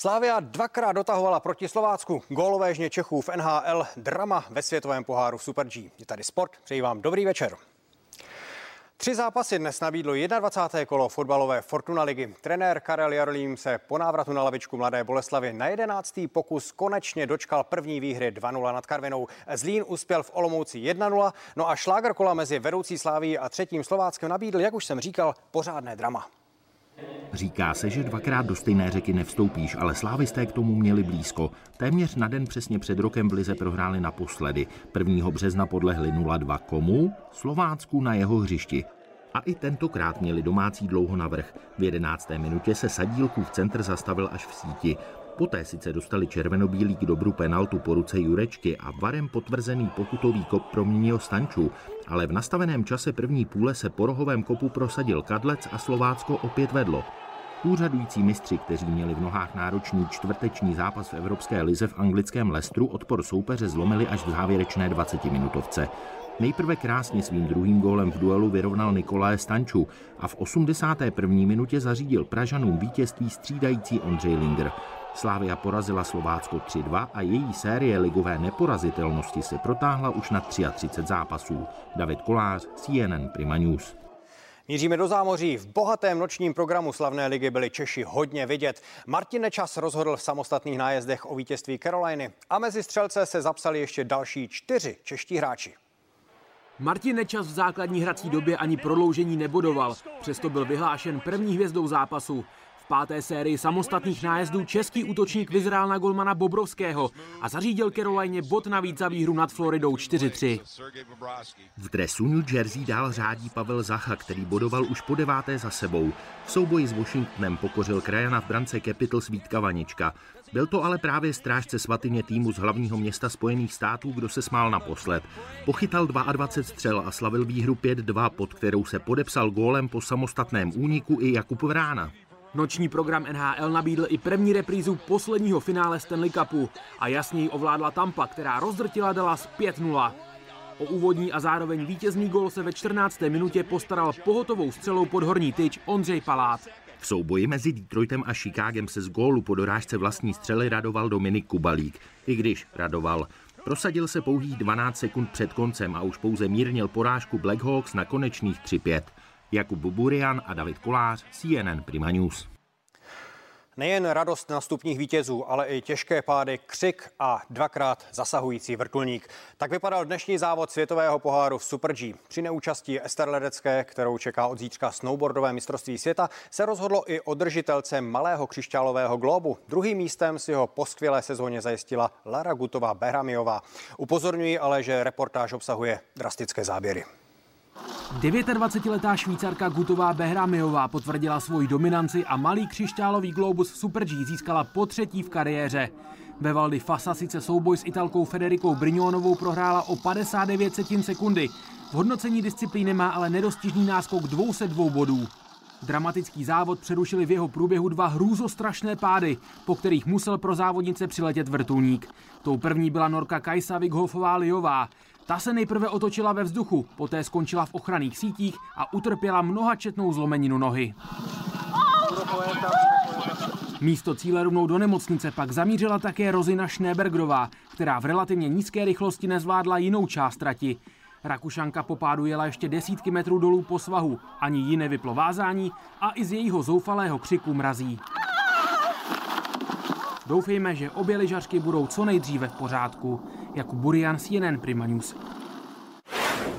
Slávia dvakrát dotahovala proti Slovácku. Gólové žně Čechů v NHL, drama ve světovém poháru Super G. Je tady sport, přeji vám dobrý večer. Tři zápasy dnes nabídlo 21. kolo fotbalové Fortuna ligy. Trenér Karel Jarlím se po návratu na lavičku Mladé Boleslavy na 11. pokus konečně dočkal první výhry 2-0 nad Karvinou. Zlín uspěl v Olomouci 1-0, no a šláger kola mezi vedoucí Sláví a třetím Slováckem nabídl, jak už jsem říkal, pořádné drama. Říká se, že dvakrát do stejné řeky nevstoupíš, ale slávisté k tomu měli blízko. Téměř na den přesně před rokem v Lize prohráli naposledy. 1. března podlehli 0-2 komu? Slovácku na jeho hřišti. A i tentokrát měli domácí dlouho navrh. V 11. minutě se Sadílkův centr zastavil až v síti. Poté sice dostali červenobílý k dobru penaltu po ruce Jurečky a varem potvrzený pokutový kop proměnil Stanču, ale v nastaveném čase první půle se po rohovém kopu prosadil Kadlec a Slovácko opět vedlo. Úřadující mistři, kteří měli v nohách náročný čtvrteční zápas v Evropské lize v anglickém Lestru, odpor soupeře zlomili až v závěrečné 20-minutovce. Nejprve krásně svým druhým gólem v duelu vyrovnal Nikolaje Stanču a v 81. minutě zařídil Pražanům vítězství střídající Ondřej Linger. Slávia porazila Slovácko 3-2 a její série ligové neporazitelnosti se protáhla už na 33 zápasů. David Kolář, CNN Prima News. Míříme do zámoří. V bohatém nočním programu slavné ligy byli Češi hodně vidět. Martin Nečas rozhodl v samostatných nájezdech o vítězství Caroliny a mezi střelce se zapsali ještě další čtyři čeští hráči. Martin Nečas v základní hrací době ani prodloužení nebodoval, přesto byl vyhlášen první hvězdou zápasu páté sérii samostatných nájezdů český útočník vyzrál na golmana Bobrovského a zařídil Caroline bod navíc za výhru nad Floridou 4-3. V dresu New Jersey dál řádí Pavel Zacha, který bodoval už po deváté za sebou. V souboji s Washingtonem pokořil krajana v brance Capitals Vítka Vanička. Byl to ale právě strážce svatyně týmu z hlavního města Spojených států, kdo se smál naposled. Pochytal 22 střel a slavil výhru 5-2, pod kterou se podepsal gólem po samostatném úniku i Jakub Vrána. Noční program NHL nabídl i první reprízu posledního finále Stanley Cupu a jasněji ovládla Tampa, která rozdrtila Dallas 5-0. O úvodní a zároveň vítězný gol se ve 14. minutě postaral pohotovou střelou pod horní tyč Ondřej Palát. V souboji mezi Detroitem a Chicagem se z gólu po dorážce vlastní střely radoval Dominik Kubalík. I když radoval. Prosadil se pouhých 12 sekund před koncem a už pouze mírnil porážku Blackhawks na konečných 3-5. Jakub Buburian a David Kolář, CNN Prima News. Nejen radost nastupních vítězů, ale i těžké pády, křik a dvakrát zasahující vrtulník. Tak vypadal dnešní závod světového poháru v Super G. Při neúčastí Ester Ledecké, kterou čeká od zítřka snowboardové mistrovství světa, se rozhodlo i o držitelce malého křišťálového globu. Druhým místem si ho po skvělé sezóně zajistila Lara Gutová Behramiová. Upozorňuji ale, že reportáž obsahuje drastické záběry. 29-letá švýcarka Gutová Behramiová potvrdila svoji dominanci a malý křišťálový globus v Super G získala po třetí v kariéře. Ve Valdy Fasa sice souboj s italkou Federikou Brignonovou prohrála o 59 setin sekundy. V hodnocení disciplíny má ale nedostižný náskok 202 bodů. Dramatický závod přerušili v jeho průběhu dva hrůzostrašné pády, po kterých musel pro závodnice přiletět vrtulník. Tou první byla Norka Kajsa Vighofová Liová. Ta se nejprve otočila ve vzduchu, poté skončila v ochranných sítích a utrpěla mnohačetnou zlomeninu nohy. Místo cíle rovnou do nemocnice pak zamířila také Rozina Schnebergerová, která v relativně nízké rychlosti nezvládla jinou část trati. Rakušanka po pádu jela ještě desítky metrů dolů po svahu, ani ji nevyplo vázání a i z jejího zoufalého křiku mrazí. Doufejme, že obě lyžařky budou co nejdříve v pořádku. Jako Burian CNN Prima News.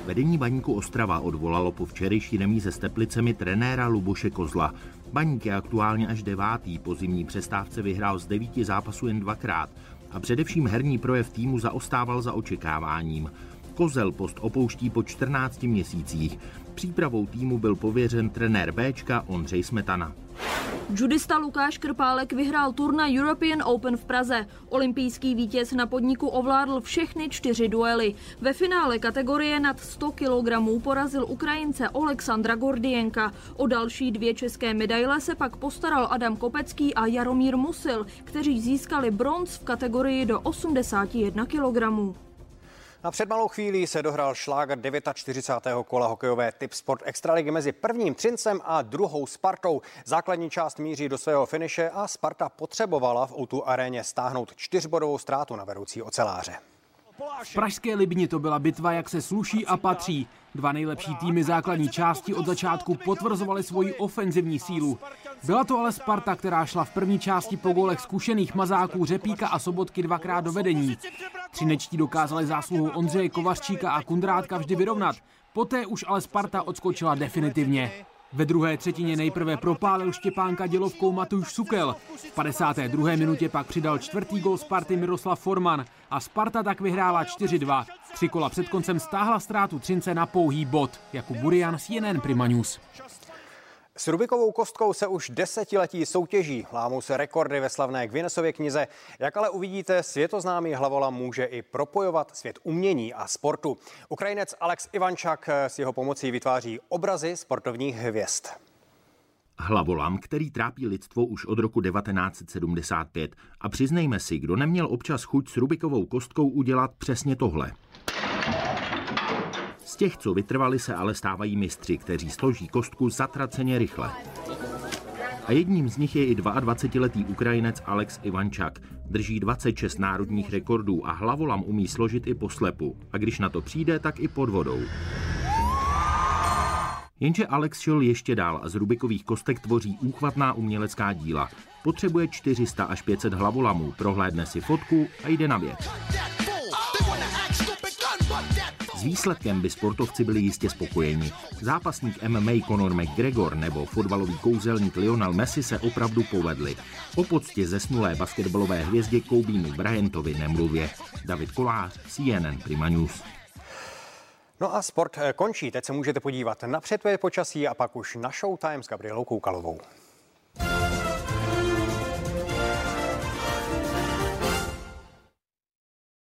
Vedení baníku Ostrava odvolalo po včerejší remíze s Teplicemi trenéra Luboše Kozla. Baník je aktuálně až devátý, po zimní přestávce vyhrál z devíti zápasů jen dvakrát a především herní projev týmu zaostával za očekáváním. Kozel post opouští po 14 měsících. Přípravou týmu byl pověřen trenér Bčka Ondřej Smetana. Judista Lukáš Krpálek vyhrál turnaj European Open v Praze. Olympijský vítěz na podniku ovládl všechny čtyři duely. Ve finále kategorie nad 100 kg porazil Ukrajince Alexandra Gordienka. O další dvě české medaile se pak postaral Adam Kopecký a Jaromír Musil, kteří získali bronz v kategorii do 81 kg. Na před malou chvílí se dohrál šláger 49. kola hokejové typ sport extraligy mezi prvním Třincem a druhou Spartou. Základní část míří do svého finiše a Sparta potřebovala v O2 aréně stáhnout čtyřbodovou ztrátu na vedoucí oceláře. V Pražské Libni to byla bitva, jak se sluší a patří. Dva nejlepší týmy základní části od začátku potvrzovaly svoji ofenzivní sílu. Byla to ale Sparta, která šla v první části po golech zkušených mazáků Řepíka a Sobotky dvakrát do vedení. Třinečtí dokázali zásluhou Ondřeje Kovařčíka a Kundrátka vždy vyrovnat. Poté už ale Sparta odskočila definitivně. Ve druhé třetině nejprve propálil Štěpánka dělovkou Matuš Sukel. V 52. minutě pak přidal čtvrtý gol Sparty Miroslav Forman a Sparta tak vyhrála 4-2. Tři kola před koncem stáhla ztrátu Třince na pouhý bod. Jakub Burian, CNN Prima News. S Rubikovou kostkou se už desetiletí soutěží. Lámou se rekordy ve slavné Guinnessově knize. Jak ale uvidíte, světoznámý hlavolam může i propojovat svět umění a sportu. Ukrajinec Alex Ivančak s jeho pomocí vytváří obrazy sportovních hvězd. Hlavolam, který trápí lidstvo už od roku 1975. A přiznejme si, kdo neměl občas chuť s Rubikovou kostkou udělat přesně tohle. Z těch, co vytrvali, se ale stávají mistři, kteří složí kostku zatraceně rychle. A jedním z nich je i 22-letý Ukrajinec Alex Ivančak. Drží 26 národních rekordů a hlavolam umí složit i poslepu. A když na to přijde, tak i pod vodou. Jenže Alex šel ještě dál a z Rubikových kostek tvoří úchvatná umělecká díla. Potřebuje 400 až 500 hlavolamů, prohlédne si fotku a jde na věc. S výsledkem by sportovci byli jistě spokojeni. Zápasník MMA Conor McGregor nebo fotbalový kouzelník Lionel Messi se opravdu povedli. O poctě zesnulé basketbalové hvězdě Koubínu Bryantovi nemluvě. David Kolář, CNN Prima News. No a sport končí. Teď se můžete podívat na předpověď počasí a pak už na Showtime s Gabrielou Koukalovou.